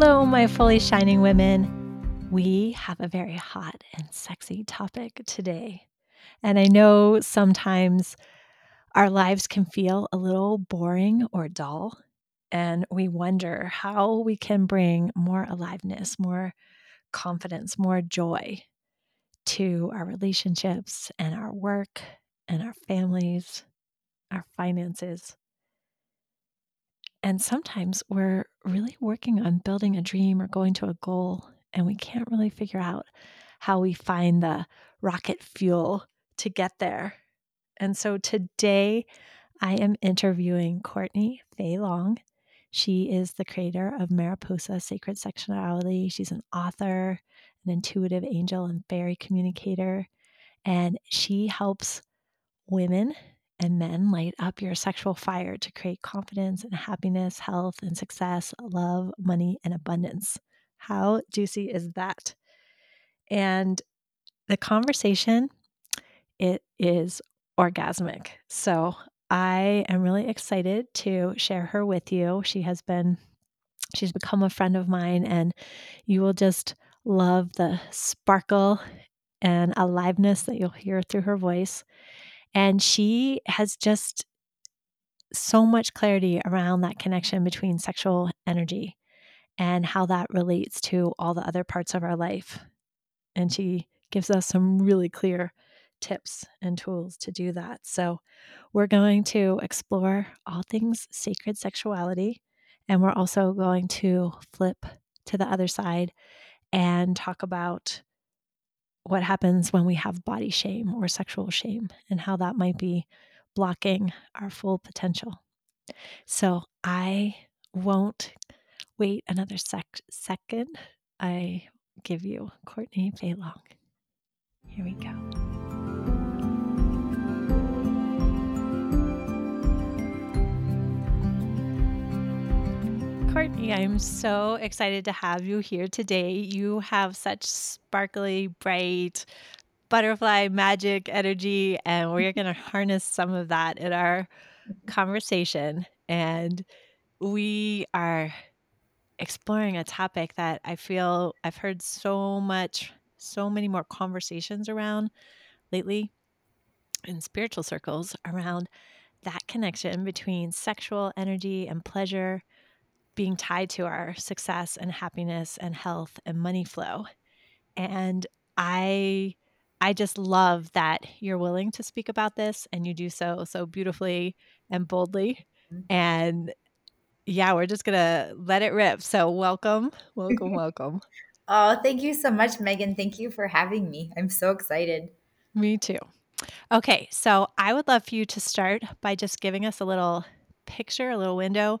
Hello, my fully shining women. We have a very hot and sexy topic today. And I know sometimes our lives can feel a little boring or dull, and we wonder how we can bring more aliveness, more confidence, more joy to our relationships and our work and our families, our finances. And sometimes we're really working on building a dream or going to a goal, and we can't really figure out how we find the rocket fuel to get there. And so today I am interviewing Courtney Fae Long. She is the creator of Mariposa Sacred Sexuality. She's an author, an intuitive angel, and fairy communicator. And she helps women and men light up your sexual fire to create confidence and happiness, health and success, love, money, and abundance. How juicy is that? And the conversation, it is orgasmic. So I am really excited to share her with you. She has been, she's become a friend of mine, and you will just love the sparkle and aliveness that you'll hear through her voice. And she has just so much clarity around that connection between sexual energy and how that relates to all the other parts of our life. And she gives us some really clear tips and tools to do that. So, we're going to explore all things sacred sexuality, and we're also going to flip to the other side and talk about what happens when we have body shame or sexual shame and how that might be blocking our full potential. So I won't wait another sec- second. I give you Courtney Fae Long. Here we go. Courtney, I'm so excited to have you here today. You have such sparkly, bright, butterfly magic energy, and we're going to harness some of that in our conversation. And we are exploring a topic that I feel I've heard so much, so many more conversations around lately in spiritual circles around that connection between sexual energy and pleasure being tied to our success and happiness and health and money flow. And I I just love that you're willing to speak about this and you do so so beautifully and boldly. Mm-hmm. And yeah, we're just going to let it rip. So welcome, welcome, welcome. Oh, thank you so much, Meghan. Thank you for having me. I'm so excited. Me too. Okay, so I would love for you to start by just giving us a little picture, a little window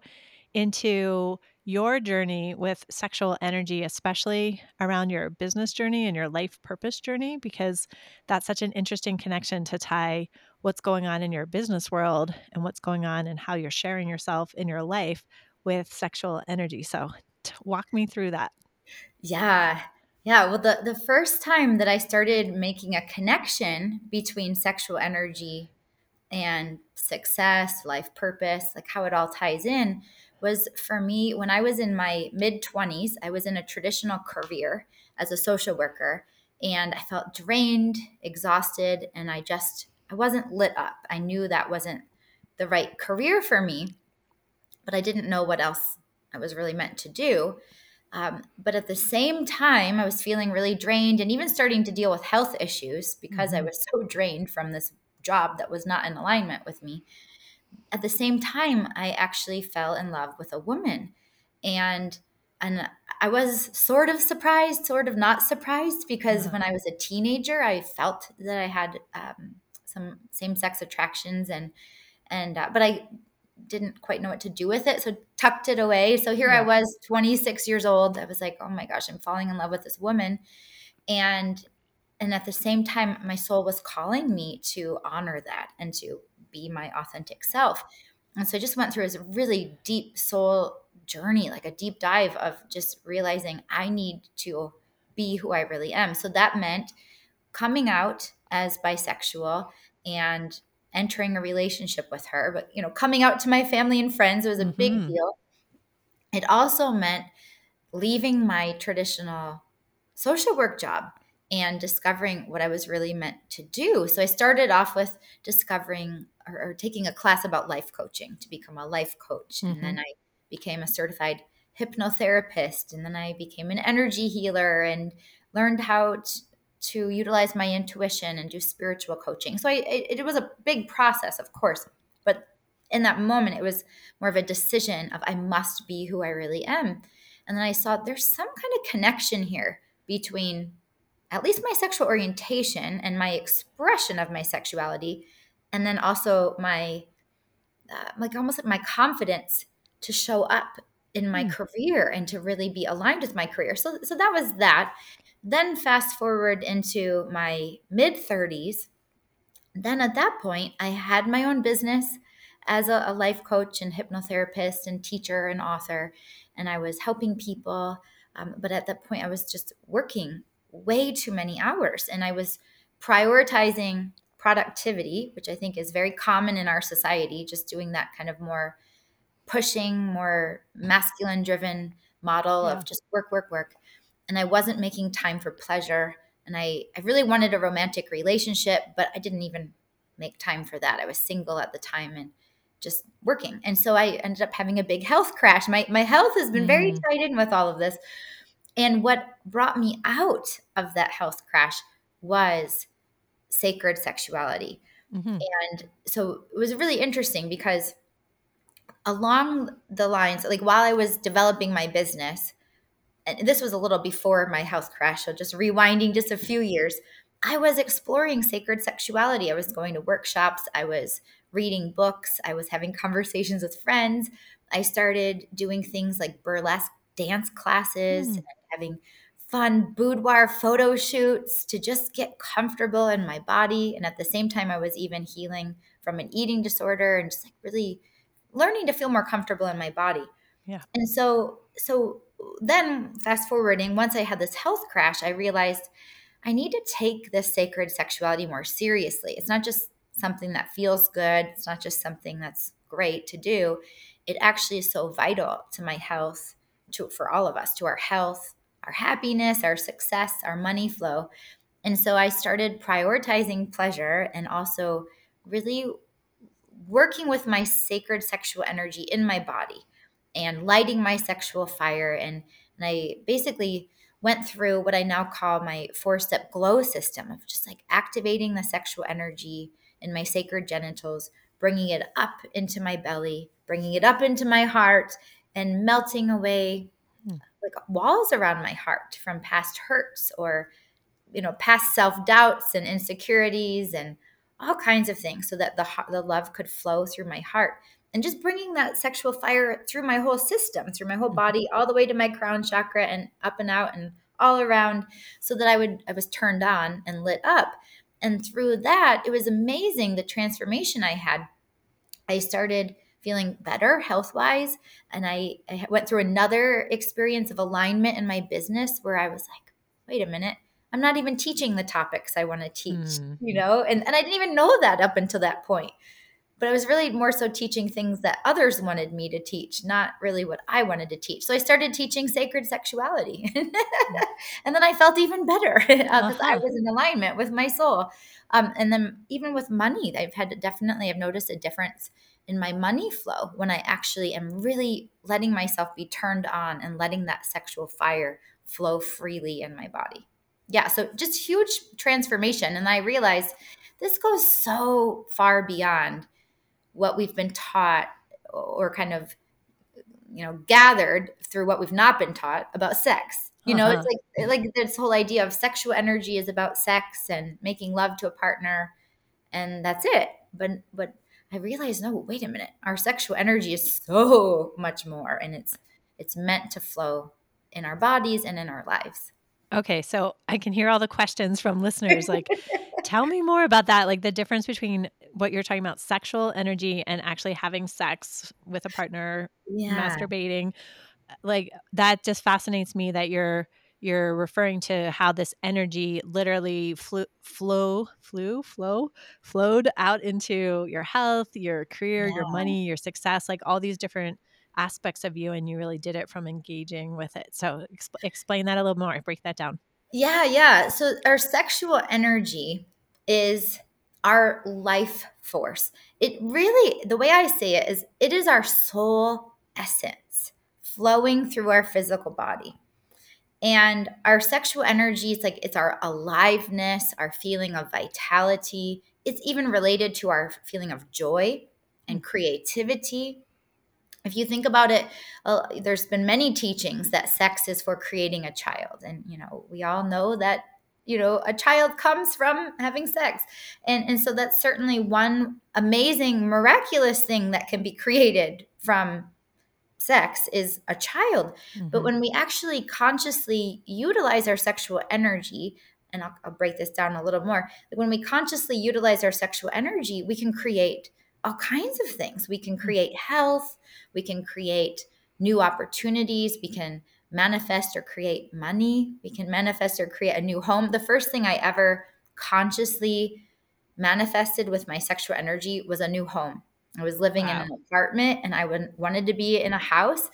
into your journey with sexual energy, especially around your business journey and your life purpose journey, because that's such an interesting connection to tie what's going on in your business world and what's going on and how you're sharing yourself in your life with sexual energy. So, walk me through that. Yeah. Yeah. Well, the, the first time that I started making a connection between sexual energy and success, life purpose, like how it all ties in, was for me when I was in my mid 20s. I was in a traditional career as a social worker and I felt drained, exhausted, and I just I wasn't lit up. I knew that wasn't the right career for me, but I didn't know what else I was really meant to do. Um, but at the same time, I was feeling really drained and even starting to deal with health issues because mm-hmm. I was so drained from this job that was not in alignment with me. At the same time, I actually fell in love with a woman. And and I was sort of surprised, sort of not surprised, because yeah. when I was a teenager, I felt that I had um, some same-sex attractions, and and uh, but I didn't quite know what to do with it, so tucked it away. So here yeah. I was, 26 years old. I was like, oh my gosh, I'm falling in love with this woman, and and at the same time, my soul was calling me to honor that and to be my authentic self. And so I just went through a really deep soul journey, like a deep dive of just realizing I need to be who I really am. So that meant coming out as bisexual and entering a relationship with her, but you know, coming out to my family and friends was a mm-hmm. big deal. It also meant leaving my traditional social work job and discovering what I was really meant to do. So I started off with discovering or, or taking a class about life coaching to become a life coach. Mm-hmm. And then mm-hmm. I became a certified hypnotherapist. And then I became an energy healer and learned how to, to utilize my intuition and do spiritual coaching. So I, it, it was a big process, of course. But in that moment, it was more of a decision of I must be who I really am. And then I saw there's some kind of connection here between at least my sexual orientation and my expression of my sexuality and then also my uh, like almost like my confidence to show up in my mm. career and to really be aligned with my career. So so that was that. Then fast forward into my mid 30s then at that point i had my own business as a, a life coach and hypnotherapist and teacher and author and i was helping people um, but at that point, I was just working way too many hours and I was prioritizing productivity, which I think is very common in our society, just doing that kind of more pushing, more masculine driven model yeah. of just work, work, work. And I wasn't making time for pleasure. And I, I really wanted a romantic relationship, but I didn't even make time for that. I was single at the time and just working. And so I ended up having a big health crash. My my health has been very mm. tied in with all of this. And what brought me out of that health crash was sacred sexuality. Mm-hmm. And so it was really interesting because along the lines, like while I was developing my business, and this was a little before my health crash, so just rewinding just a few years, I was exploring sacred sexuality. I was going to workshops, I was reading books, I was having conversations with friends. I started doing things like burlesque dance classes, mm. Having fun boudoir photo shoots to just get comfortable in my body. And at the same time, I was even healing from an eating disorder and just like really learning to feel more comfortable in my body. Yeah. And so, so then fast forwarding, once I had this health crash, I realized I need to take this sacred sexuality more seriously. It's not just something that feels good. It's not just something that's great to do. It actually is so vital to my health, to for all of us, to our health, our happiness, our success, our money flow. And so I started prioritizing pleasure and also really working with my sacred sexual energy in my body and lighting my sexual fire and, and I basically went through what I now call my four step glow system of just like activating the sexual energy in my sacred genitals, bringing it up into my belly, bringing it up into my heart, and melting away. Like walls around my heart from past hurts or you know past self doubts and insecurities and all kinds of things so that the the love could flow through my heart and just bringing that sexual fire through my whole system through my whole body mm-hmm. all the way to my crown chakra and up and out and all around so that I would I was turned on and lit up and through that, it was amazing the transformation I had. I started feeling better health wise. And I, I went through another experience of alignment in my business where I was like, wait a minute, I'm not even teaching the topics I want to teach, mm. you know? And, and I didn't even know that up until that point but I was really more so teaching things that others wanted me to teach, not really what I wanted to teach. So I started teaching sacred sexuality. and then I felt even better because uh, uh-huh. I was in alignment with my soul. Um, and then even with money, I've had definitely, I've noticed a difference in my money flow when I actually am really letting myself be turned on and letting that sexual fire flow freely in my body. Yeah, so just huge transformation. And I realized this goes so far beyond what we've been taught or kind of you know gathered through what we've not been taught about sex you know uh-huh. it's like like this whole idea of sexual energy is about sex and making love to a partner and that's it but but i realized no wait a minute. Our sexual energy is so much more and it's it's meant to flow in our bodies and in our lives. Okay so i can hear all the questions from listeners like tell me more about that like the difference between what you're talking about sexual energy and actually having sex with a partner yeah. masturbating. Like that just fascinates me that you're you're referring to how this energy literally flew flow flew flow flowed out into your health your career yeah. your money your success like all these different aspects of you and you really did it from engaging with it. So exp- explain that a little more, break that down. Yeah, yeah. So our sexual energy is our life force. It really, the way I say it is, it is our soul essence flowing through our physical body. And our sexual energy, it's like it's our aliveness, our feeling of vitality. It's even related to our feeling of joy and creativity. If you think about it, uh, there's been many teachings that sex is for creating a child. And, you know, we all know that, you know, a child comes from having sex. And, and so that's certainly one amazing, miraculous thing that can be created from sex is a child. Mm-hmm. But when we actually consciously utilize our sexual energy, and I'll, I'll break this down a little more, when we consciously utilize our sexual energy, we can create all kinds of things. We can mm-hmm. create health, we can create new opportunities, we can manifest or create money, we can manifest or create a new home. The first thing I ever consciously manifested with my sexual energy was a new home. I was living wow. in an apartment and I wanted to be in a house.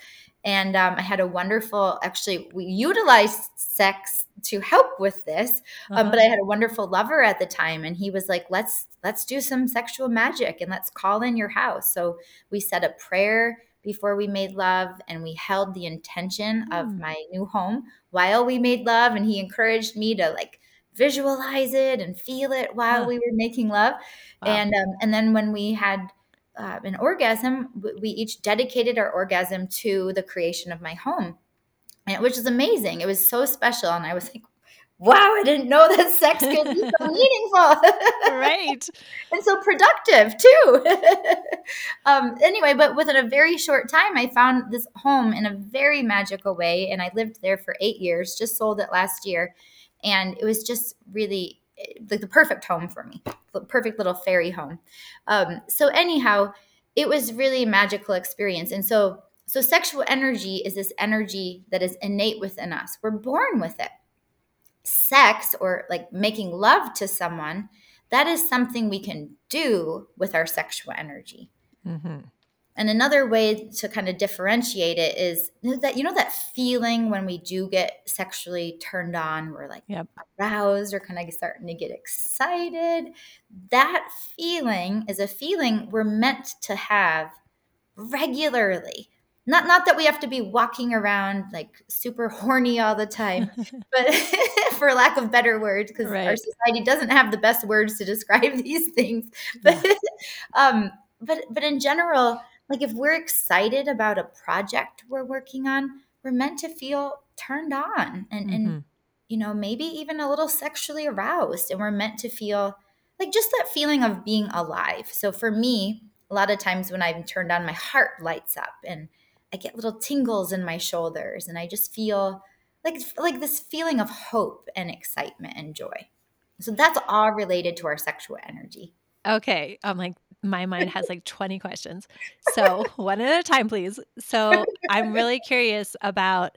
And um, I had a wonderful, actually, we utilized sex to help with this. Um, uh-huh. But I had a wonderful lover at the time, and he was like, "Let's let's do some sexual magic and let's call in your house." So we said a prayer before we made love, and we held the intention mm. of hmm. my new home while we made love. And he encouraged me to like visualize it and feel it while we were making love. Wow. And um, and then when we had uh, an orgasm, we each dedicated our orgasm to the creation of my home, and, which is amazing. It was so special, and I was like, "Wow, I didn't know that sex could be so meaningful, right? and so productive too." um, anyway, but within a very short time, I found this home in a very magical way, and I lived there for eight years. Just sold it last year, and it was just really like the perfect home for me, the perfect little fairy home. Um, so anyhow, it was really a magical experience. And so, so sexual energy is this energy that is innate within us. We're born with it. Sex or like making love to someone, that is something we can do with our sexual energy. Mm-hmm. And another way to kind of differentiate it is that you know that feeling when we do get sexually turned on, we're like yep. aroused or kind of starting to get excited. That feeling is a feeling we're meant to have regularly. Not not that we have to be walking around like super horny all the time, but for lack of better words, because right. our society doesn't have the best words to describe these things. But yeah. um, but but in general like if we're excited about a project we're working on, we're meant to feel turned on and, mm-hmm. and you know, maybe even a little sexually aroused. And we're meant to feel like just that feeling of being alive. So for me, a lot of times when I'm turned on, my heart lights up and I get little tingles in my shoulders and I just feel like like this feeling of hope and excitement and joy. So that's all related to our sexual energy. Okay. I'm like, my mind has like 20 questions. So, one at a time, please. So, I'm really curious about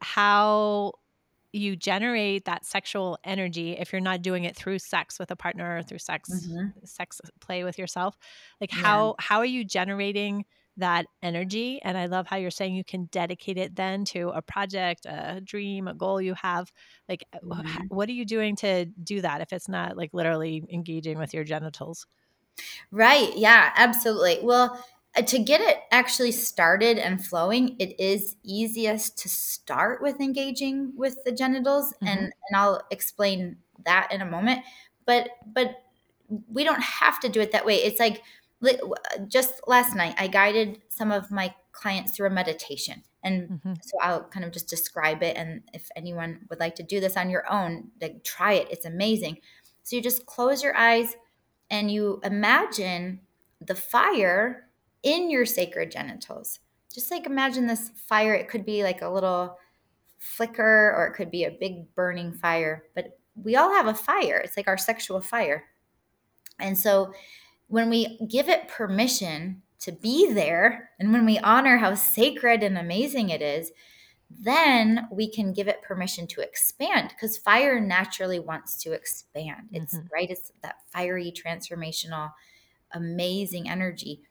how you generate that sexual energy if you're not doing it through sex with a partner or through sex mm-hmm. sex play with yourself like yeah. how how are you generating that energy and i love how you're saying you can dedicate it then to a project a dream a goal you have like mm-hmm. what are you doing to do that if it's not like literally engaging with your genitals Right. Yeah, absolutely. Well, uh, to get it actually started and flowing, it is easiest to start with engaging with the genitals mm-hmm. and and I'll explain that in a moment. But but we don't have to do it that way. It's like just last night I guided some of my clients through a meditation. And mm-hmm. so I'll kind of just describe it and if anyone would like to do this on your own, like try it. It's amazing. So you just close your eyes and you imagine the fire in your sacred genitals. Just like imagine this fire, it could be like a little flicker or it could be a big burning fire, but we all have a fire. It's like our sexual fire. And so when we give it permission to be there and when we honor how sacred and amazing it is, then we can give it permission to expand because fire naturally wants to expand. It's mm-hmm. right, it's that fiery, transformational, amazing energy.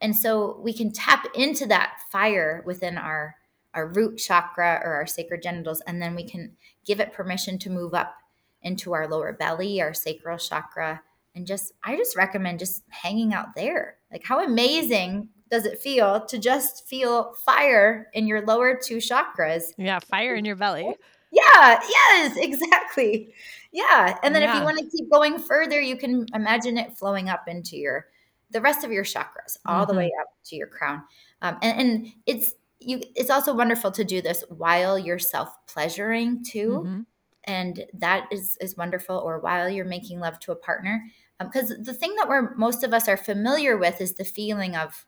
And so we can tap into that fire within our our root chakra or our sacred genitals and then we can give it permission to move up into our lower belly, our sacral chakra and just I just recommend just hanging out there. Like how amazing does it feel to just feel fire in your lower two chakras? Yeah, fire in your belly. Yeah, yes, exactly. Yeah. And then yeah. if you want to keep going further, you can imagine it flowing up into your the rest of your chakras, all mm-hmm. the way mm-hmm. up to your crown. Um, and, and it's you it's also wonderful to do this while you're self-pleasuring too. Mm-hmm. And that is is wonderful, or while you're making love to a partner. Because um, the thing that we're most of us are familiar with is the feeling of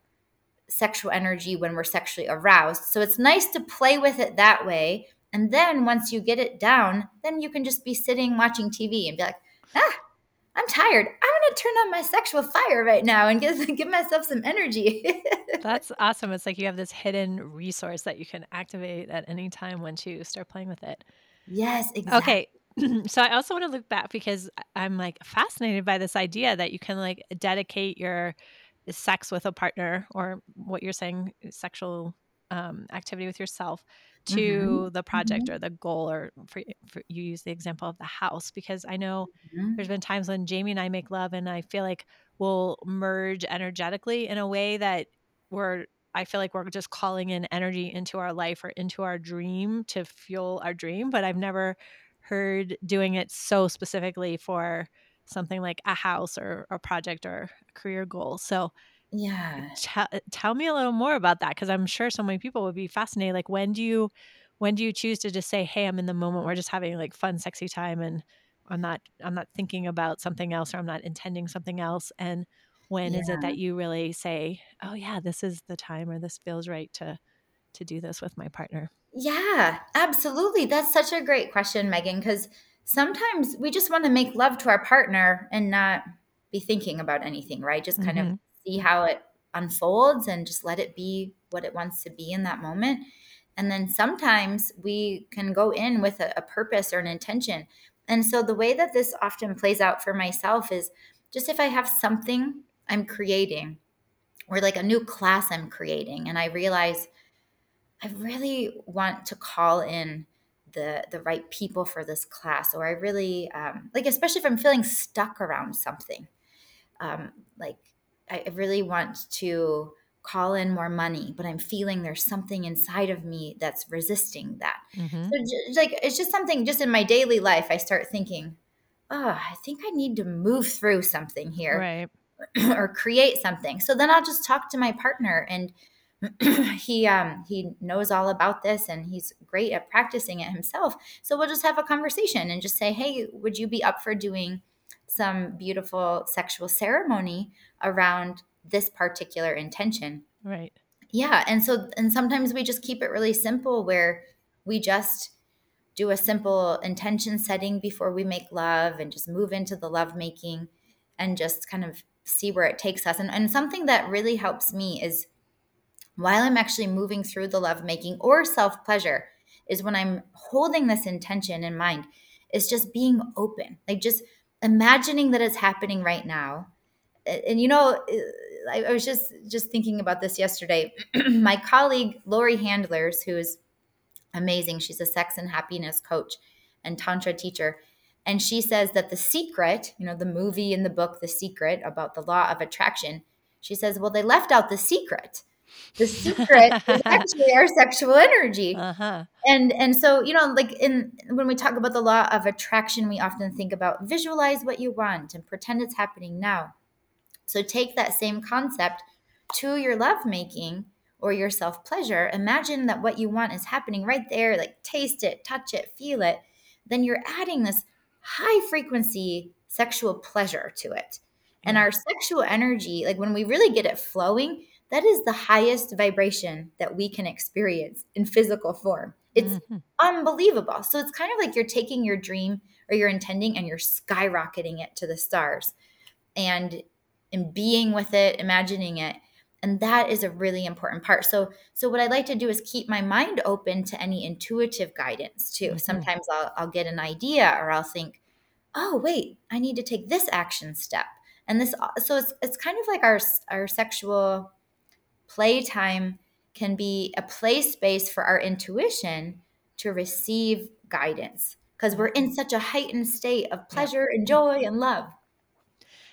sexual energy when we're sexually aroused. So it's nice to play with it that way. And then once you get it down, then you can just be sitting watching TV and be like, ah, I'm tired. I'm going to turn on my sexual fire right now and give, give myself some energy. That's awesome. It's like you have this hidden resource that you can activate at any time once you start playing with it. Yes, exactly. Okay. so I also want to look back because I'm like fascinated by this idea that you can like dedicate your sex with a partner or what you're saying sexual um, activity with yourself to mm-hmm. the project mm-hmm. or the goal or for, for, you use the example of the house because i know mm-hmm. there's been times when jamie and i make love and i feel like we'll merge energetically in a way that we're i feel like we're just calling in energy into our life or into our dream to fuel our dream but i've never heard doing it so specifically for something like a house or a project or a career goal so yeah. T- uh, tell me a little more about that because I'm sure so many people would be fascinated. Like, when do you, when do you choose to just say, "Hey, I'm in the moment. We're just having like fun, sexy time, and I'm not, I'm not thinking about something else, or I'm not intending something else." And when yeah. is it that you really say, "Oh yeah, this is the time," or "This feels right to, to do this with my partner"? Yeah, absolutely. That's such a great question, Meghan. Because sometimes we just want to make love to our partner and not be thinking about anything, right? Just kind mm-hmm. of see how it unfolds and just let it be what it wants to be in that moment. And then sometimes we can go in with a, a, purpose or an intention. And so the way that this often plays out for myself is just if I have something I'm creating or like a new class I'm creating, and I realize I really want to call in the the right people for this class, or I really um, like, especially if I'm feeling stuck around something, um, like I really want to call in more money, but I'm feeling there's something inside of me that's resisting that. Mm-hmm. So, like, it's just something just in my daily life, I start thinking, oh, I think I need to move through something here. Right. or create something. So then I'll just talk to my partner and he um he knows all about this and he's great at practicing it himself. So we'll just have a conversation and just say, "Hey, would you be up for doing some beautiful sexual ceremony around this particular intention. Right. Yeah. And so, and sometimes we just keep it really simple where we just do a simple intention setting before we make love and just move into the love making and just kind of see where it takes us. And, and something that really helps me is while I'm actually moving through the love making or self pleasure, is when I'm holding this intention in mind, is just being open. Like just imagining that it's happening right now and you know I, I was just just thinking about this yesterday my colleague lori handlers who is amazing she's a sex and happiness coach and tantra teacher and she says that the secret you know the movie and the book the secret about the law of attraction she says well they left out the secret. The secret is actually our sexual energy. Uh-huh. and and so you know like in when we talk about the law of attraction we often think about visualize what you want and pretend it's happening now. So take that same concept to your lovemaking or your self pleasure imagine that what you want is happening right there like taste it touch it feel it. Then you're adding this high frequency sexual pleasure to it and our sexual energy like when we really get it flowing that is the highest vibration that we can experience in physical form. It's mm-hmm. unbelievable. So it's kind of like you're taking your dream or you're intending and you're skyrocketing it to the stars and in being with it, imagining it. And that is a really important part. So so what I like to do is keep my mind open to any intuitive guidance too. Mm-hmm. Sometimes I'll I'll get an idea or I'll think, "Oh, wait, I need to take this action step." And this uh, so it's it's kind of like our our sexual playtime can be a play space for our intuition to receive guidance because we're in mm-hmm. such a heightened state of pleasure and mm-hmm. joy and love.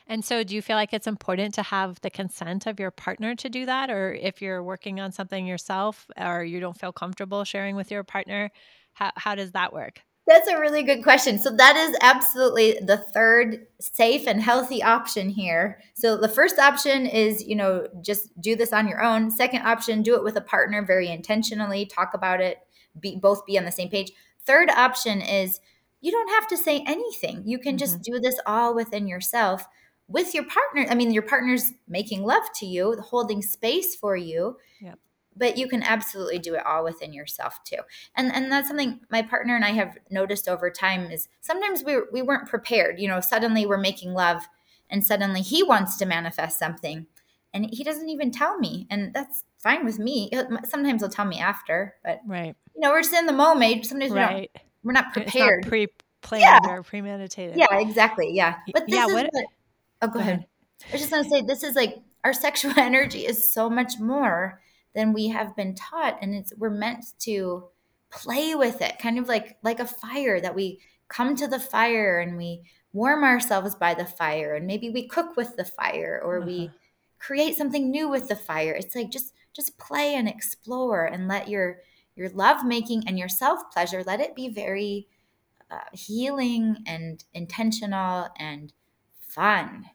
And so, do you feel like it's important to have the consent of your partner to do that? Or if you're working on something yourself or you don't feel comfortable sharing with your partner, how, how does that work? That's a really good question. So that is absolutely the third safe and healthy option here. So the first option is, you know, just do this on your own. Second option, do it with a partner very intentionally, talk about it, be both be on the same page. Third option is you don't have to say anything. You can just mm-hmm. do this all within yourself with your partner. I mean, your partner's making love to you, holding space for you. Yep but you can absolutely do it all within yourself too and and that's something my partner and i have noticed over time is sometimes we, we weren't prepared you know suddenly we're making love and suddenly he wants to manifest something and he doesn't even tell me and that's fine with me sometimes he'll tell me after but right you know we're just in the moment sometimes we right. don't we're not prepared not pre-planned yeah. or premeditated yeah exactly yeah but this yeah, is what, what oh go, go ahead. ahead i was just going to say this is like our sexual energy is so much more than we have been taught and it's we're meant to play with it kind of like like a fire that we come to the fire and we warm ourselves by the fire and maybe we cook with the fire or uh-huh. we create something new with the fire it's like just just play and explore and let your your love making and your self pleasure let it be very uh, healing and intentional and fun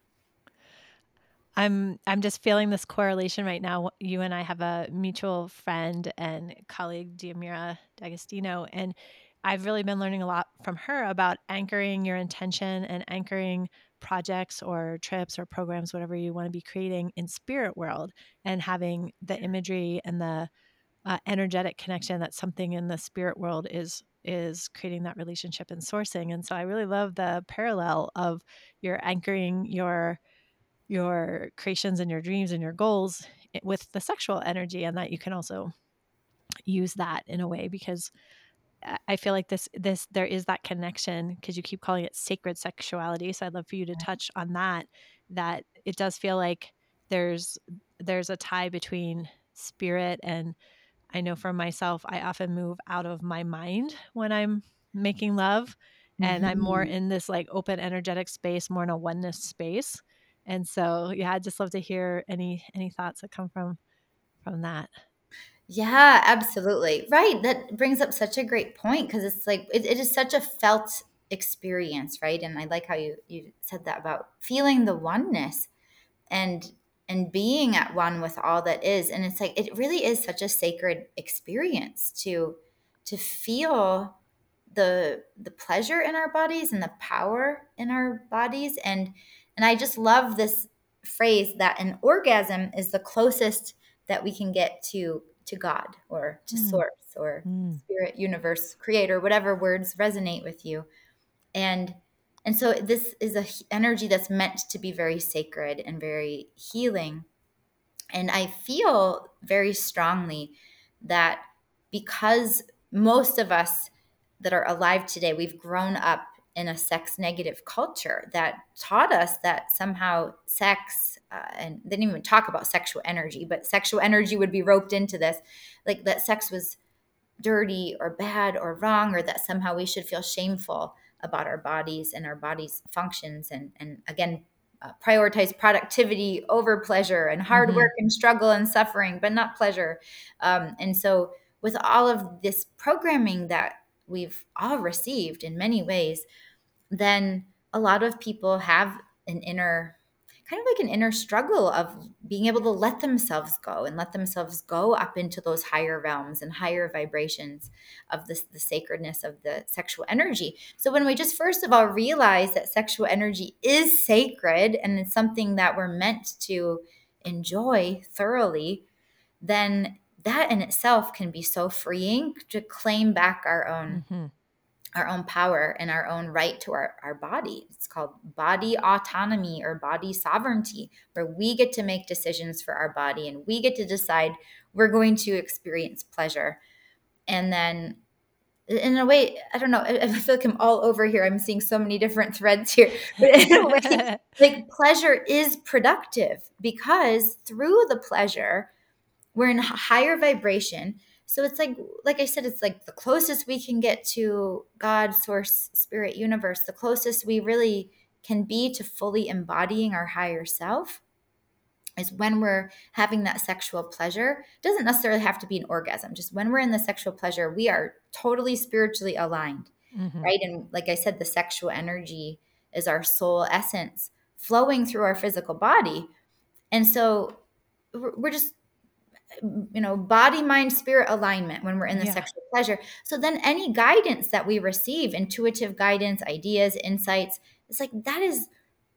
I'm I'm just feeling this correlation right now. You and I have a mutual friend and colleague, Diamira D'Agostino, and I've really been learning a lot from her about anchoring your intention and anchoring projects or trips or programs, whatever you want to be creating in spirit world, and having the imagery and the uh, energetic connection that something in the spirit world is is creating that relationship and sourcing. And so I really love the parallel of you're anchoring your your creations and your dreams and your goals eh, with the sexual energy and that you can also use that in a way because I feel like this this there is that connection because you keep calling it sacred sexuality. So I'd love for you to touch on that. That it does feel like there's there's a tie between spirit and I know for myself, I often move out of my mind when I'm making love, and mm-hmm. I'm more mm-hmm. in this like open energetic space, more in a oneness space. And so, yeah, I'd just love to hear any any thoughts that come from from that. Yeah, absolutely. Right. That brings up such a great point because it's like it, it is such a felt experience, right? And I like how you you said that about feeling the oneness and and being at one with all that is. And it's like it really is such a sacred experience to to feel the the pleasure in our bodies and the power in our bodies and and I just love this phrase that an orgasm is the closest that we can get to to God or to mm. source or mm. spirit, universe, creator, whatever words resonate with you. And and so this is a energy that's meant to be very sacred and very healing. And I feel very strongly that because most of us that are alive today, we've grown up in a sex negative culture that taught us that somehow sex uh, and they didn't even talk about sexual energy but sexual energy would be roped into this like that sex was dirty or bad or wrong or that somehow we should feel shameful about our bodies and our bodies functions and and again uh, prioritize productivity over pleasure and hard mm-hmm. work and struggle and suffering but not pleasure um, and so with all of this programming that we've all received in many ways then a lot of people have an inner kind of like an inner struggle of being able to let themselves go and let themselves go up into those higher realms and higher vibrations of this the sacredness of the sexual energy. So when we just first of all realize that sexual energy is sacred and it's something that we're meant to enjoy thoroughly, then that in itself can be so freeing to claim back our own mm-hmm our own power and our own right to our, our body. It's called body autonomy or body sovereignty, where we get to make decisions for our body and we get to decide we're going to experience pleasure. And then, in a way, I don't know, I, feel like I'm all over here. I'm seeing so many different threads here. But in a way, like pleasure is productive because through the pleasure, we're in higher vibration so it's like like i said it's like the closest we can get to god source spirit universe the closest we really can be to fully embodying our higher self is when we're having that sexual pleasure. It doesn't necessarily have to be an orgasm just when we're in the sexual pleasure we are totally spiritually aligned mm-hmm. right? And like i said the sexual energy is our soul essence flowing through our physical body. And so we're just you know body mind spirit alignment when we're in the yeah. sexual pleasure so then any guidance that we receive intuitive guidance ideas insights it's like that is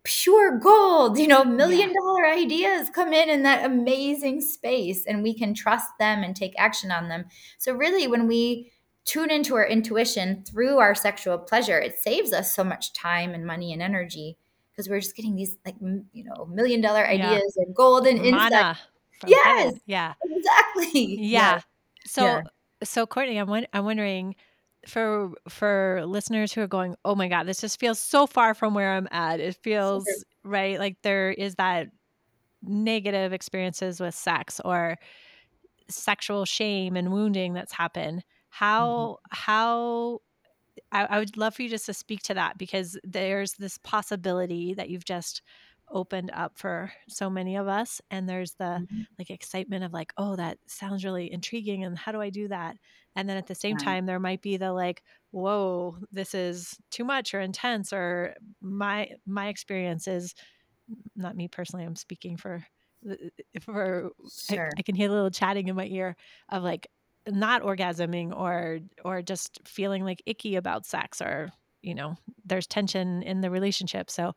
pure gold you know million yeah. dollar ideas come in in that amazing space and we can trust them and take action on them so really when we tune into our intuition through our sexual pleasure it saves us so much time and money and energy because we're just getting these like you know million dollar ideas yeah. and golden insights yes heaven. yeah exactly yeah, yeah. so yeah. so courtney i'm i'm wondering for for listeners who are going oh my god this just feels so far from where i'm at it feels sure. right like there is that negative experiences with sex or sexual shame and wounding that's happened how mm-hmm. how I, I, would love for you just to speak to that because there's this possibility that you've just opened up for so many of us and there's the mm-hmm. like excitement of like oh that sounds really intriguing and how do i do that and then at the same yeah. time there might be the like whoa this is too much or intense or my my experience is not me personally i'm speaking for for sure. I, I can hear a little chatting in my ear of like not orgasming or or just feeling like icky about sex or you know there's tension in the relationship so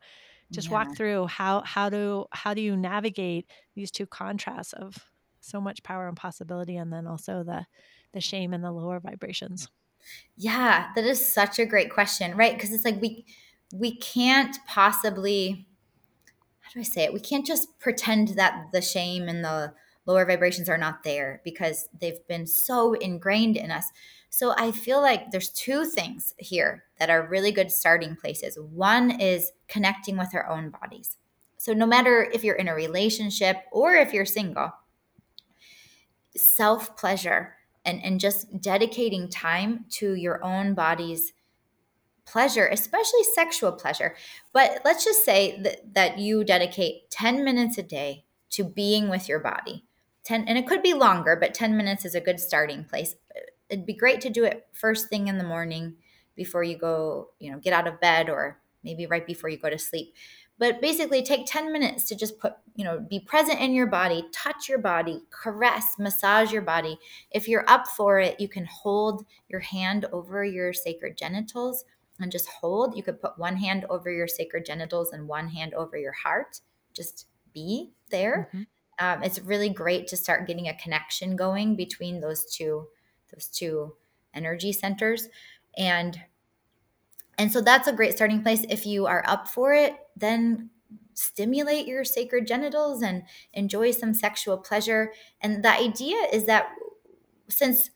just yeah. walk through how how do how do you navigate these two contrasts of so much power and possibility and then also the the shame and the lower vibrations? Yeah that is such a great question right? Because it's like we we can't possibly how do i say it? We can't just pretend that the shame and the lower vibrations are not there because they've been so ingrained in us so I feel like there's two things here that are really good starting places. One is connecting with our own bodies. So no matter if you're in a relationship or if you're single, self pleasure and, and just dedicating time to your own body's pleasure, especially sexual pleasure. But let's just say that, that you dedicate 10 minutes a day to being with your body. 10 and it could be longer, but 10 minutes is a good starting place it'd be great to do it first thing in the morning before you go, you know, get out of bed or maybe right before you go to sleep. But basically take 10 minutes to just put, you know, be present in your body, touch your body, caress, massage your body. If you're up for it, you can hold your hand over your sacred genitals and just hold. You could put one hand over your sacred genitals and one hand over your heart. Just be there. Mm-hmm. Um, it's really great to start getting a connection going between those two those two energy centers. And and so that's a great starting place. If you are up for it then stimulate your sacred genitals and enjoy some sexual pleasure. And the idea is that since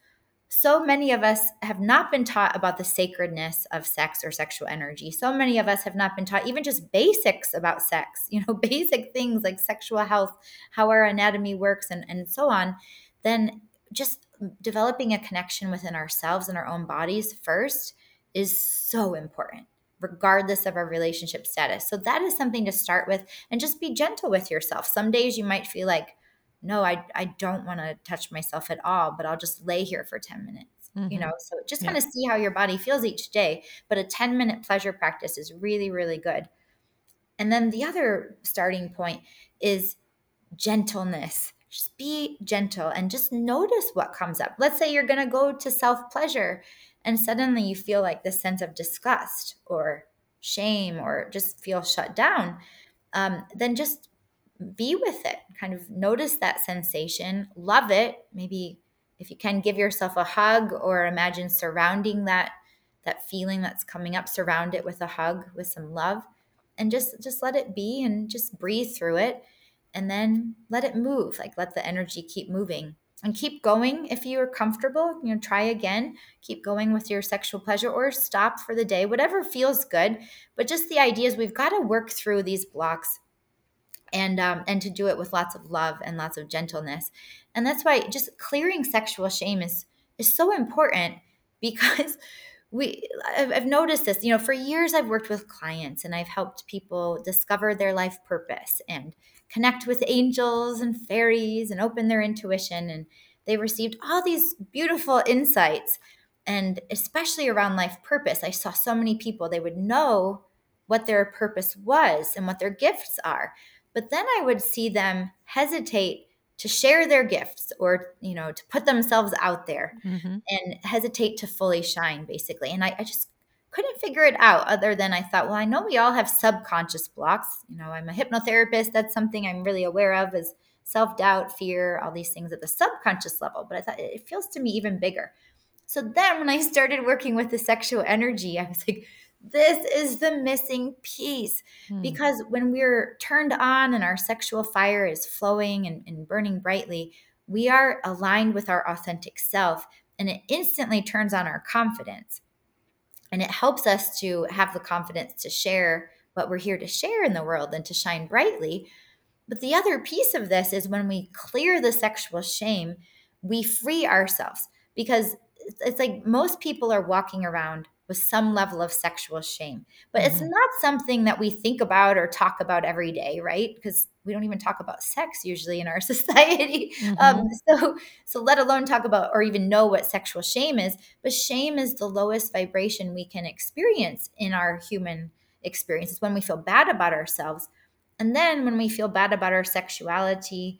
so many of us have not been taught about the sacredness of sex or sexual energy. So many of us have not been taught even just basics about sex, you know, basic things like sexual health, how our anatomy works, and, and so on. Then just developing a connection within ourselves and our own bodies first is so important regardless of our relationship status. So that is something to start with and just be gentle with yourself. Some days you might feel like, no, I, I don't want to touch myself at all, but I'll just lay here for 10 minutes. Mm-hmm. You know, so just yeah. kind of see how your body feels each day. But a 10 minute pleasure practice is really, really good. And then the other starting point is gentleness just be gentle and just notice what comes up. Let's say you're going to go to self pleasure and suddenly you feel like this sense of disgust or shame or just feel shut down. Um, then just be with it. Kind of notice that sensation, love it. Maybe if you can give yourself a hug or imagine surrounding that that feeling that's coming up, surround it with a hug with some love and just just let it be and just breathe through it and then let it move like let the energy keep moving and keep going if you're comfortable you know try again keep going with your sexual pleasure or stop for the day whatever feels good but just the idea is we've got to work through these blocks and um, and to do it with lots of love and lots of gentleness. And that's why just clearing sexual shame is is so important because we I've, noticed this you know for years i've worked with clients and i've helped people discover their life purpose and connect with angels and fairies and open their intuition and they received all these beautiful insights. And especially around life purpose i saw so many people they would know what their purpose was and what their gifts are but then I would see them hesitate to share their gifts or, you know, to put themselves out there Mm-hmm. and hesitate to fully shine, basically. And I, I just couldn't figure it out other than I thought, well, I know we all have subconscious blocks. You know, I'm a hypnotherapist. That's something I'm really aware of is self doubt, fear, all these things at the subconscious level. But I thought it feels to me even bigger. So then when I started working with the sexual energy, I was like, this is the missing piece. Hmm. Because when we're turned on and our sexual fire is flowing and, and burning brightly, we are aligned with our authentic self and it instantly turns on our confidence. And it helps us to have the confidence to share what we're here to share in the world and to shine brightly. But the other piece of this is when we clear the sexual shame, we free ourselves because it's like most people are walking around with some level of sexual shame. But it's Mhm. not something that we think about or talk about every day, right? Because we don't even talk about sex usually in our society. Um, Mhm. so, so let alone talk about or even know what sexual shame is. But shame is the lowest vibration we can experience in our human experiences when we feel bad about ourselves. And then when we feel bad about our sexuality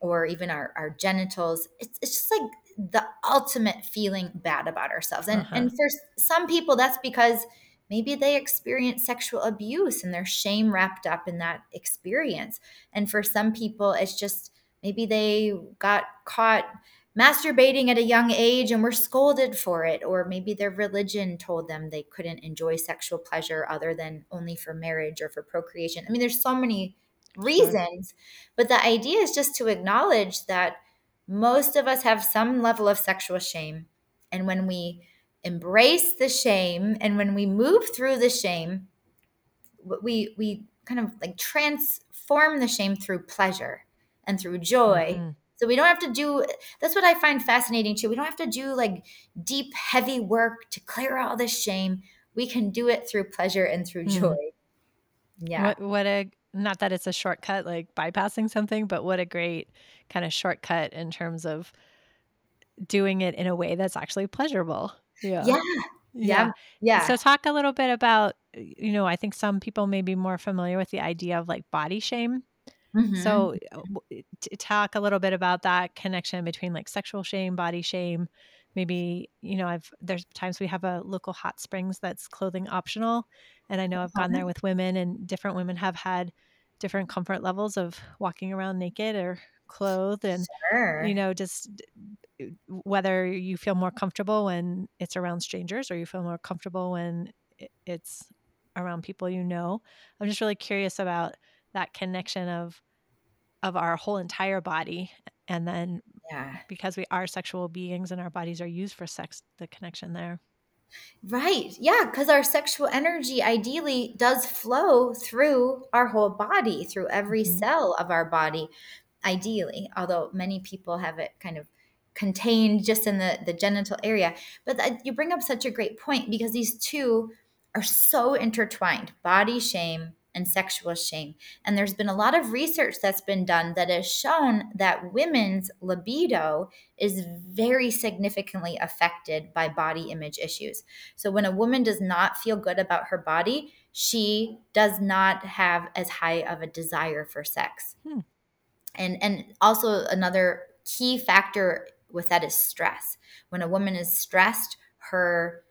or even our, our genitals, it's, it's just like the ultimate feeling bad about ourselves. And Uh-huh. and for some people that's because maybe they experience sexual abuse and there's shame wrapped up in that experience. And for some people it's just maybe they got caught masturbating at a young age and were scolded for it or maybe their religion told them they couldn't enjoy sexual pleasure other than only for marriage or for procreation. I mean there's so many reasons, but the idea is just to acknowledge that most of us have some level of sexual shame. And when we embrace the shame and when we move through the shame, we we kind of like transform the shame through pleasure and through joy. Mhm. So we don't have to do that's what I find fascinating too. We don't have to do like deep heavy work to clear all this shame. We can do it through pleasure and through Mm. joy. Yeah. What what a not that it's a shortcut like bypassing something, but what a great kind of shortcut in terms of doing it in a way that's actually pleasurable. Yeah. Yeah. Yeah. Yeah. Yeah. So talk a little bit about you know, I think some people may be more familiar with the idea of like body shame. Mhm. So uh, w- t- talk a little bit about that connection between like sexual shame, body shame. Maybe, you know, I've there's times we have a local hot springs that's clothing optional. And I know I've gone there with women and different women have had different comfort levels of walking around naked or clothed and Sure. you know just whether you feel more comfortable when it's around strangers or you feel more comfortable when it's around people you know i'm just really curious about that connection of of our whole entire body and then yeah. because we are sexual beings and our bodies are used for sex the connection there Right. Yeah. Because our sexual energy ideally does flow through our whole body, through every Mhm. cell of our body, ideally, although many people have it kind of contained just in the, the genital area. But that, you bring up such a great point because these two are so intertwined body shame and sexual shame. And there's been a lot of research that's been done that has shown that women's libido is very significantly affected by body image issues. So when a woman does not feel good about her body, she does not have as high of a desire for sex. Hmm. And and also another key factor with that is stress. When a woman is stressed, her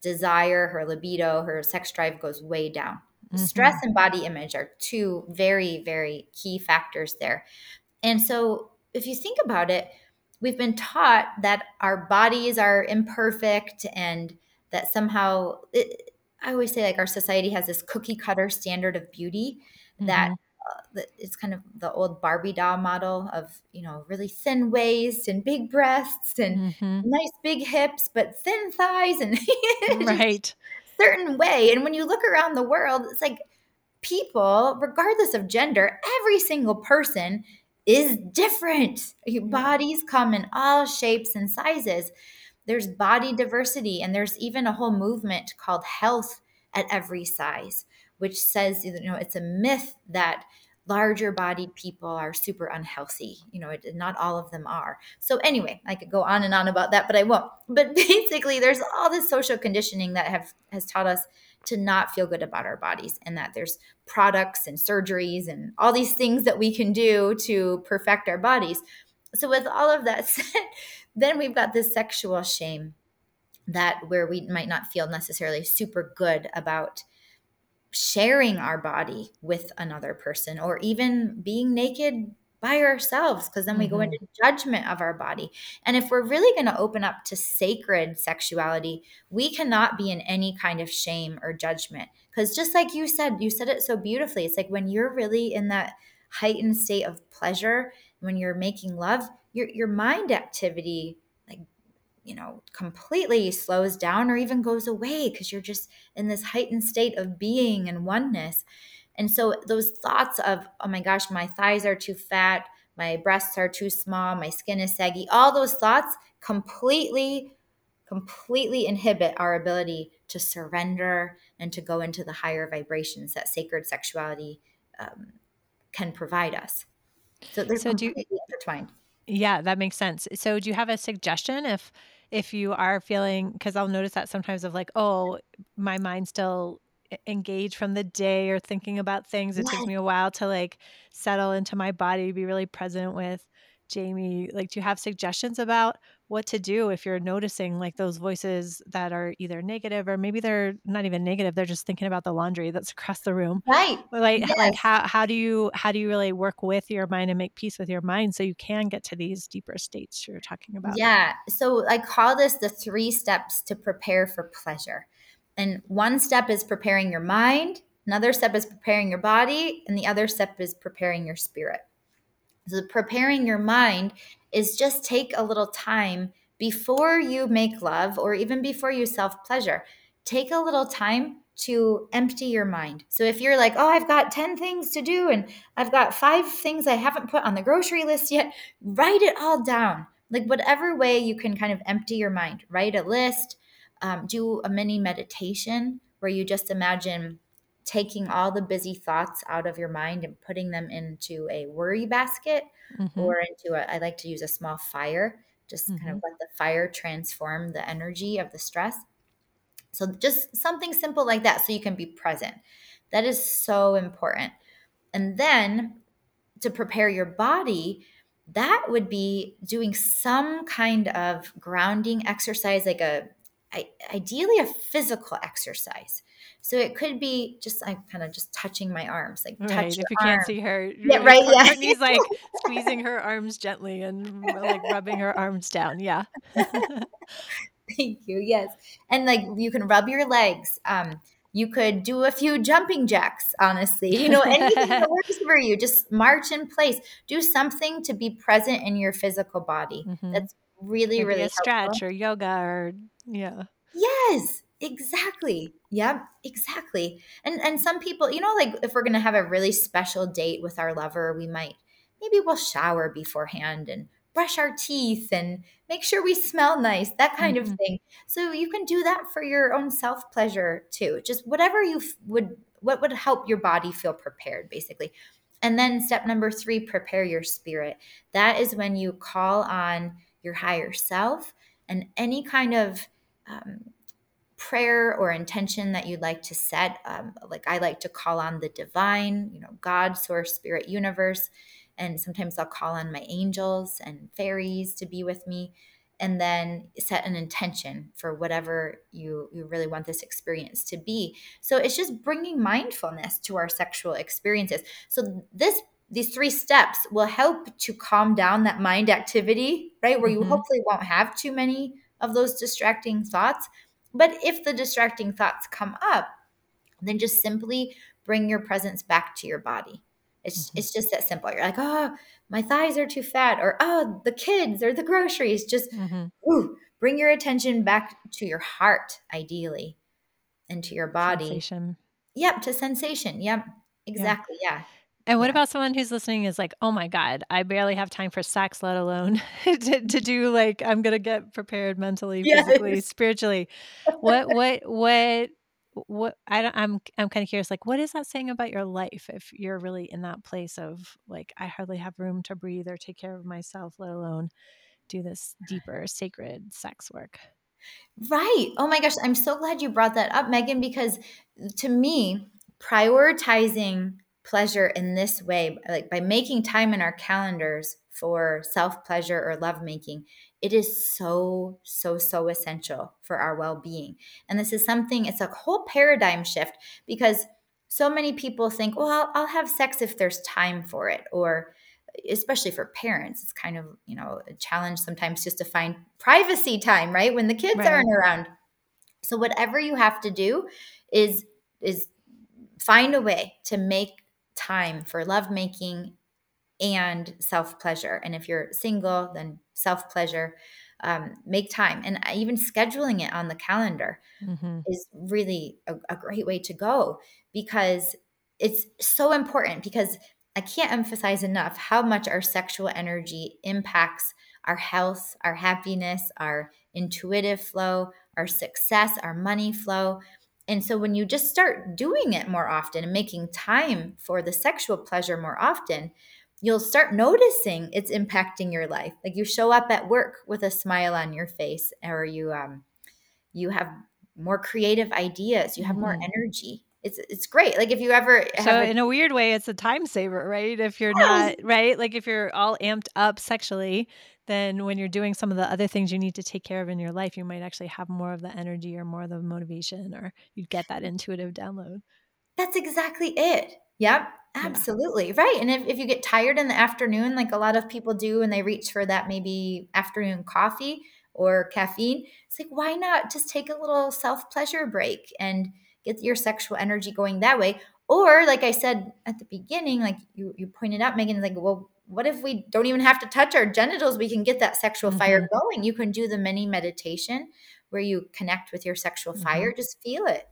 desire, her libido, her sex drive goes way down. Stress Mhm. and body image are two very, very key factors there. And so, if you think about it, we've been taught that our bodies are imperfect and that somehow, it, I always say, like, our society has this cookie cutter standard of beauty that Mhm. uh, that it's kind of the old Barbie doll model of, you know, really thin waist and big breasts and Mhm. nice big hips, but thin thighs and right certain way. And when you look around the world, it's like people, regardless of gender, every single person is different. Your bodies come in all shapes and sizes. There's body diversity, and there's even a whole movement called health at every size, which says, you know, it's a myth that larger bodied people are super unhealthy. You know, it, not all of them are. So, anyway, I could go on and on about that, but I won't. But basically, there's all this social conditioning that have has taught us to not feel good about our bodies and that there's products and surgeries and all these things that we can do to perfect our bodies. So, with all of that said, then we've got this sexual shame that where we might not feel necessarily super good about sharing our body with another person or even being naked by ourselves because then we mm-hmm. go into judgment of our body. And if we're really going to open up to sacred sexuality, we cannot be in any kind of shame or judgment. Because just like you said, you said it so beautifully. It's like when you're really in that heightened state of pleasure, when you're making love, your your mind activity you know completely slows down or even goes away because you're just in this heightened state of being and oneness and so those thoughts of, oh my gosh, my thighs are too fat, my breasts are too small, my skin is saggy, all those thoughts completely, completely inhibit our ability to surrender and to go into the higher vibrations that sacred sexuality um, can provide us. So they're so completely you, intertwined. Yeah, that makes sense. So do you have a suggestion if if you are feeling because I'll notice that sometimes of like, oh, my mind still engaged from the day or thinking about things. It takes me a while to like settle into my body, be really present with Jamie. Like, do you have suggestions about what to do if you're noticing like those voices that are either negative or maybe they're not even negative, they're just thinking about the laundry that's across the room. Right. Like, yes. like how how do you how do you really work with your mind and make peace with your mind so you can get to these deeper states you're talking about? Yeah. So I call this the three steps to prepare for pleasure. And one step is preparing your mind, another step is preparing your body, and the other step is preparing your spirit. So, preparing your mind is just take a little time before you make love or even before you self pleasure. Take a little time to empty your mind. So if you're like, oh, I've got 10 things to do and I've got five things I haven't put on the grocery list yet, write it all down. Like, whatever way you can kind of empty your mind, write a list, um, do a mini meditation where you just imagine taking all the busy thoughts out of your mind and putting them into a worry basket mm-hmm. or into a, I like to use a small fire, just mm-hmm. kind of mm-hmm. let the fire transform the energy of the stress. So just something simple like that so you can be present. That is so important. And then to prepare your body, that would be doing some kind of grounding exercise, like a ideally a physical exercise. So it could be just like kind of just touching my arms, like right. If you arm. can't see her, yeah, right. Yeah, Courtney's like squeezing her arms gently and like rubbing her arms down. Yeah. Thank you. Yes, and like you can rub your legs. Um, you could do a few jumping jacks. Honestly, you know anything that works for you. Just march in place. Do something to be present in your physical body. Mm-hmm. That's really Maybe really a helpful. stretch or yoga or yeah. Yes, exactly. Yep, exactly. And and some people, you know, like if we're gonna have a really special date with our lover, we might maybe we'll shower beforehand and brush our teeth and make sure we smell nice, that kind of thing. So you can do that for your own self pleasure too. Just whatever you f- would, what would help your body feel prepared, basically. And then step number three, prepare your spirit. That is when you call on your higher self and any kind of um, prayer or intention that you'd like to set. Um, like I like to call on the divine, you know, God, source, spirit, universe. And sometimes I'll call on my angels and fairies to be with me. And then set an intention for whatever you, you really want this experience to be. So it's just bringing mindfulness to our sexual experiences. So this these three steps will help to calm down that mind activity, right? Where mm-hmm. you hopefully won't have too many of those distracting thoughts. But if the distracting thoughts come up, then just simply bring your presence back to your body. It's, mm-hmm. it's just that simple. You're like, oh, my thighs are too fat, or oh, the kids or the groceries. Just mm-hmm. ooh, bring your attention back to your heart, ideally, and to your body. Sensation. Yep, to sensation. Yep Exactly. Yeah. And what Yeah. about someone who's listening is like, "Oh my god, I barely have time for sex, let alone to to do like I'm gonna get prepared mentally, physically, Yes. spiritually." What what what what I don't I'm I'm kinda curious, like, what is that saying about your life if you're really in that place of, like, I hardly have room to breathe or take care of myself, let alone do this deeper sacred sex work? Right. Oh my gosh, I'm so glad you brought that up, Meghan, because to me, prioritizing pleasure in this way, like by making time in our calendars for self pleasure or lovemaking, it is so, so, so essential for our well being. And this is something, it's a whole paradigm shift because so many people think, well, I'll, I'll have sex if there's time for it, or especially for parents it's kind of you know a challenge sometimes just to find privacy time right when the kids Right. aren't around so whatever you have to do is is find a way to make time for lovemaking and self pleasure and if you're single then self pleasure um, make time and even scheduling it on the calendar Mhm. is really a, a great way to go because it's so important because I can't emphasize enough how much our sexual energy impacts our health, our happiness, our intuitive flow, our success, our money flow. And so when you just start doing it more often and making time for the sexual pleasure more often, you'll start noticing it's impacting your life. Like you show up at work with a smile on your face or you um you have more creative ideas, you have more Mhm. energy. It's it's great. Like if you ever have So a in a weird way, it's a time saver, right? If you're Yes! not right? Like if you're all amped up sexually, then when you're doing some of the other things you need to take care of in your life, you might actually have more of the energy or more of the motivation or you'd get that intuitive download. That's exactly it. Yep, Yeah. absolutely, right, and if if you get tired in the afternoon, like a lot of people do, and they reach for that maybe afternoon coffee or caffeine, it's like, why not just take a little self-pleasure break and get your sexual energy going that way? Or like I said at the beginning, like you you pointed out, Meghan, like, well, what if we don't even have to touch our genitals? We can get that sexual fire Mhm. going. You can do the mini meditation where you connect with your sexual fire, Mhm. just feel it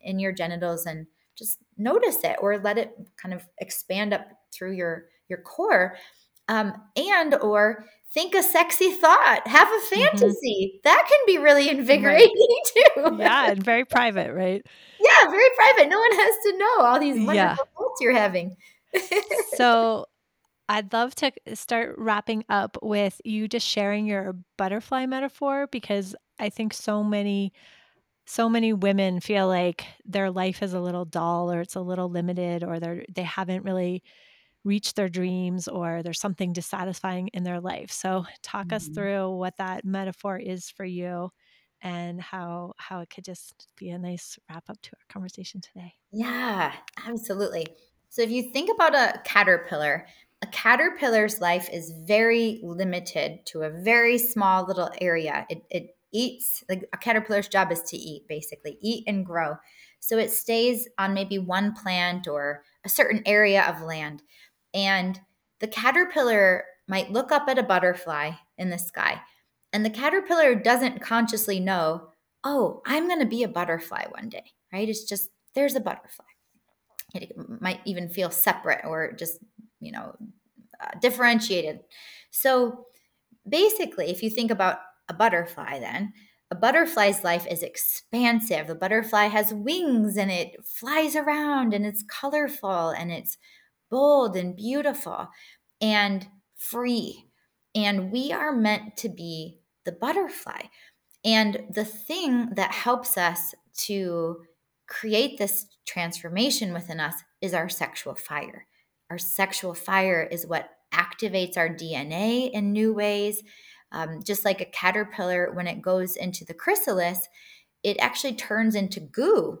in your genitals and just notice it or let it kind of expand up through your your core um, and or think a sexy thought have a Mhm. fantasy that can be really Right. invigorating too Yeah, and very private, right? Yeah very private no one has to know all these Yeah. wonderful thoughts you're having So I'd love to start wrapping up with you just sharing your butterfly metaphor because I think so many so many women feel like their life is a little dull or it's a little limited or they're they haven't really reached their dreams or there's something dissatisfying in their life. So talk us Mhm. through what that metaphor is for you and how how it could just be a nice wrap up to our conversation today. Yeah, absolutely. So if you think about a caterpillar, a caterpillar's life is very limited to a very small little area. It, it eats, like a caterpillar's job is to eat, basically, eat and grow. So it stays on maybe one plant or a certain area of land. And the caterpillar might look up at a butterfly in the sky, and the caterpillar doesn't consciously know, oh, I'm going to be a butterfly one day, right? It's just there's a butterfly. It might even feel separate or just, you know, uh, differentiated. So basically, if you think about a butterfly, then a butterfly's life is expansive. The butterfly has wings and it flies around and it's colorful and it's bold and beautiful and free. And we are meant to be the butterfly. And the thing that helps us to create this transformation within us is our sexual fire. Our sexual fire is what activates our DNA in new ways. Um, just like a caterpillar, when it goes into the chrysalis, it actually turns into goo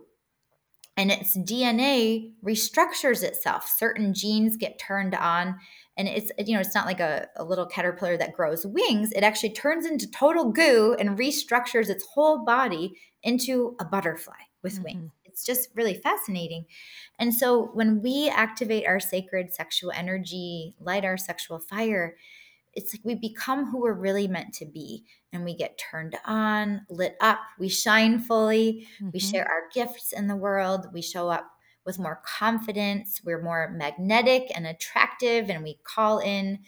and its DNA restructures itself. Certain genes get turned on, and it's you know it's not like a, a, little caterpillar that grows wings. It actually turns into total goo and restructures its whole body into a butterfly with wings. Mhm. It's just really fascinating. And so when we activate our sacred sexual energy, light our sexual fire, it's like we become who we're really meant to be and we get turned on, lit up, we shine fully, we Mhm. share our gifts in the world, we show up with more confidence. We're more magnetic and attractive, and we call in,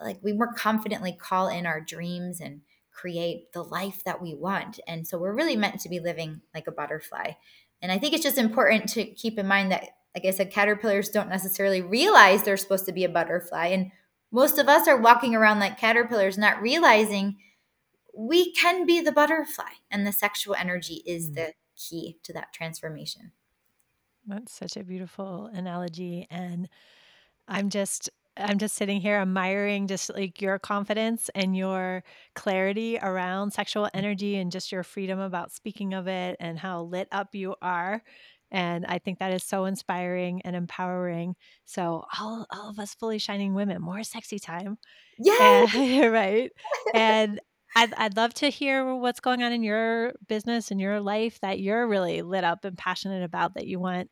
like, we more confidently call in our dreams and create the life that we want. And so we're really meant to be living like a butterfly. And I think it's just important to keep in mind that, like I said, caterpillars don't necessarily realize they're supposed to be a butterfly. And most of us are walking around like caterpillars, not realizing we can be the butterfly. And the sexual energy is mm. the key to that transformation. That's such a beautiful analogy. And I'm just I'm just sitting here admiring just like your confidence and your clarity around sexual energy and just your freedom about speaking of it and how lit up you are. And I think that is so inspiring and empowering. So all, all of us fully shining women, more sexy time. Yeah. right. And I'd, I'd love to hear what's going on in your business and your life that you're really lit up and passionate about that you want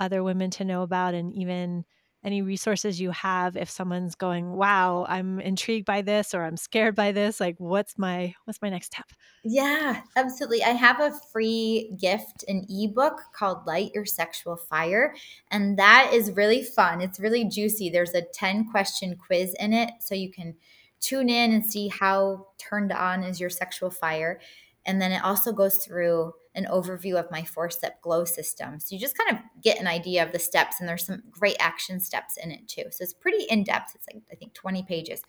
other women to know about and even any resources you have if someone's going wow i'm intrigued by this or i'm scared by this like what's my what's my next step? Yeah absolutely. I have a free gift an ebook called light your sexual fire and that is really fun. It's really juicy. There's a 10 question quiz in it so you can tune in and see how turned on is your sexual fire and then it also goes through an overview of my four step glow system. So you just kind of get an idea of the steps, and there's some great action steps in it too. So it's pretty in depth. It's like, I think, 20 pages.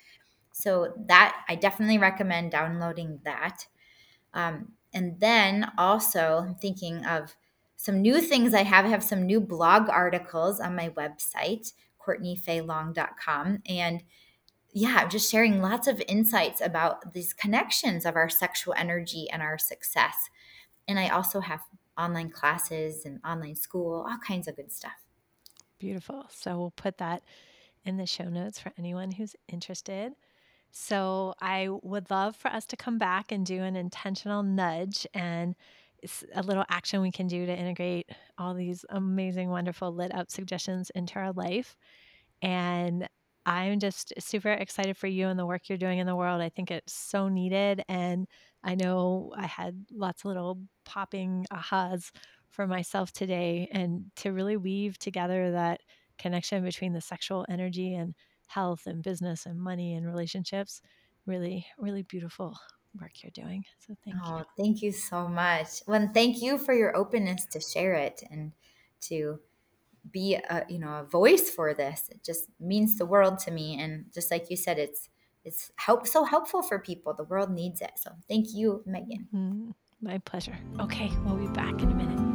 So that I definitely recommend downloading that. Um, and then also, I'm thinking of some new things I have. I have some new blog articles on my website, CourtneyFaeLong.com. And yeah, I'm just sharing lots of insights about these connections of our sexual energy and our success. And I also have online classes and online school, all kinds of good stuff. Beautiful. So we'll put that in the show notes for anyone who's interested. So I would love for us to come back and do an intentional nudge and it's a little action we can do to integrate all these amazing, wonderful lit up suggestions into our life. And I'm just super excited for you and the work you're doing in the world. I think it's so needed. And I know I had lots of little popping ahas for myself today and to really weave together that connection between the sexual energy and health and business and money and relationships. Really, really beautiful work you're doing. So thank oh, you. Thank you so much. Well, thank you for your openness to share it and to be a you know a voice for this. It just means the world to me. And just like you said it's it's help so helpful for people. The world needs it. So thank you meghan. Mm, my pleasure. Okay we'll be back in a minute.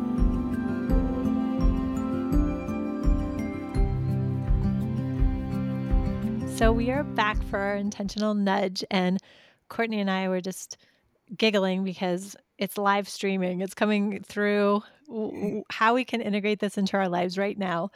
So we are back for our intentional nudge. And courtney and i were just giggling because it's live streaming. It's coming through mm-hmm. how we can integrate this into our lives right now.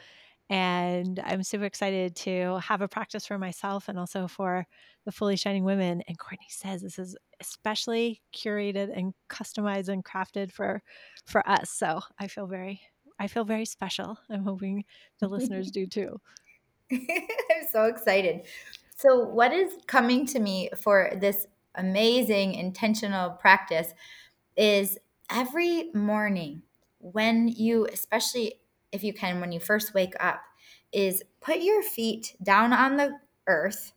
And I'm super excited to have a practice for myself and also for the fully shining women. And Courtney says this is especially curated and customized and crafted for for us. So I feel very I feel very special. I'm hoping the listeners do too. I'm so excited. So what is coming to me for this amazing intentional practice is every morning when you, especially if you can, when you first wake up, is put your feet down on the earth,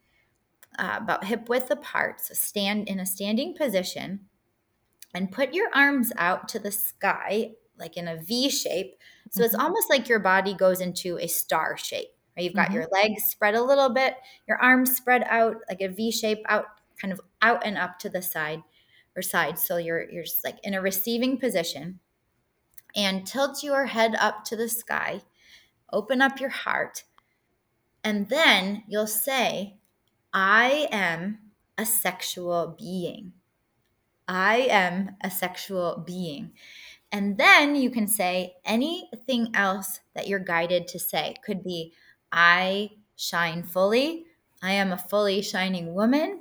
uh, about hip width apart. So stand in a standing position and put your arms out to the sky, like in a V shape. So mm-hmm. it's almost like your body goes into a star shape. Right? You've got mm-hmm. your legs spread a little bit, your arms spread out like a V shape out, kind of out and up to the side or side. So you're you're just like in a receiving position and tilt your head up to the sky. Open up your heart. And then you'll say, I am a sexual being. I am a sexual being. And then you can say anything else that you're guided to say. Could be, I shine fully. I am a fully shining woman.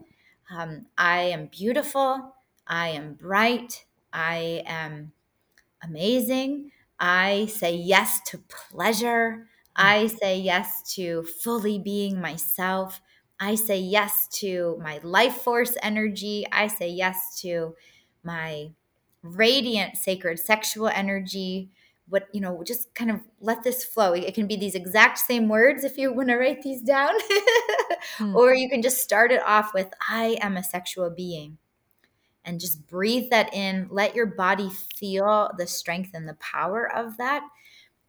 Um, I am beautiful. I am bright. I am amazing. I say yes to pleasure. I say yes to fully being myself. I say yes to my life force energy. I say yes to my radiant sacred sexual energy, what you know just kind of let this flow it can be these exact same words if you want to write these down mm. or you can just start it off with i am a sexual being and just breathe that in let your body feel the strength and the power of that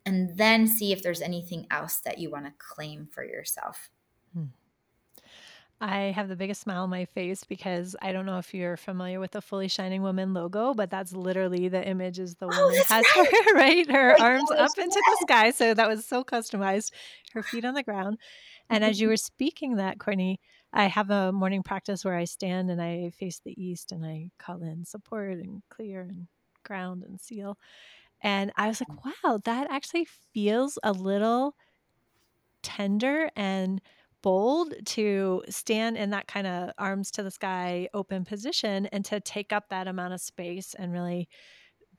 and then see if there's anything else that you want to claim for yourself mm. I have the biggest smile on my face because I don't know if you're familiar with the Fully Shining Woman logo, but that's literally the image is the oh, woman has right. her right, her oh arms gosh, up into the sky. So that was so customized, her feet on the ground. And as you were speaking that, Courtney, I have a morning practice where I stand and I face the east and I call in support and clear and ground and seal. And I was like, mm. wow, that actually feels a little tender and bold to stand in that kind of arms to the sky open position and to take up that amount of space and really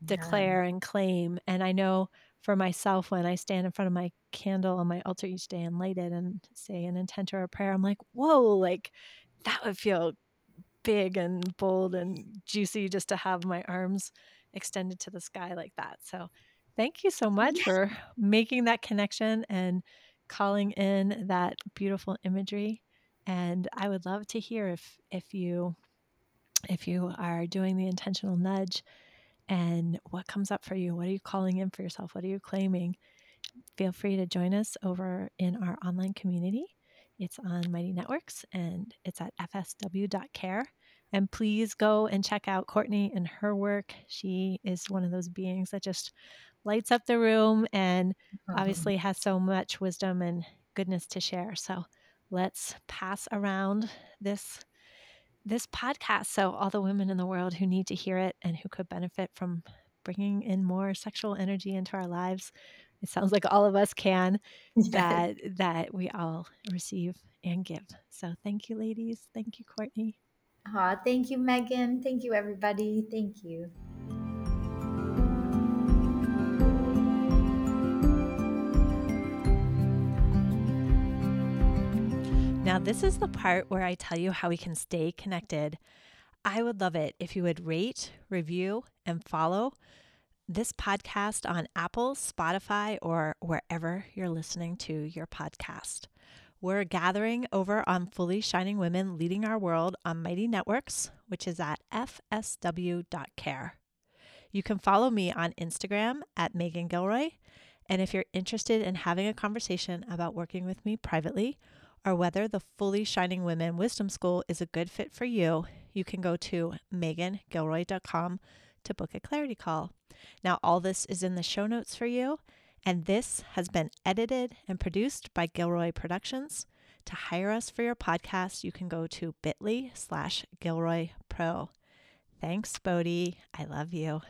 declare and claim. And I know for myself, when I stand in front of my candle on my altar each day and light it and say an intent or a prayer, I'm like, whoa, like that would feel big and bold and juicy just to have my arms extended to the sky like that. So thank you so much for making that connection and calling in that beautiful imagery. And I would love to hear if if you if you are doing the intentional nudge and what comes up for you. What are you calling in for yourself? What are you claiming? Feel free to join us over in our online community. It's on Mighty Networks and it's at fsw.care. And please go and check out Courtney and her work. She is one of those beings that just lights up the room and mm-hmm. obviously has so much wisdom and goodness to share. So let's pass around this this podcast so all the women in the world who need to hear it and who could benefit from bringing in more sexual energy into our lives it sounds like all of us can that that we all receive and give. So thank you ladies. Thank you courtney. Aw, thank you meghan. Thank you everybody. Thank you Now, this is the mm. part where I tell you how we can stay connected. I would love it if you would rate, review, and follow this podcast on Apple, Spotify, or wherever you're listening to your podcast. We're gathering over on Fully Shining Women Leading Our World on Mighty Networks, which is at fsw.care. You can follow me on Instagram at Meghan Gilroy. And if you're interested in having a conversation about working with me privately, or whether the Fully Shining Women Wisdom School is a good fit for you, you can go to meghangilroy.com to book a clarity call. Now, all this is in the show notes for you, and this has been edited and produced by Gilroy Productions. To hire us for your podcast, you can go to bit.ly slash Gilroy Pro. Thanks, Bodhi. I love you.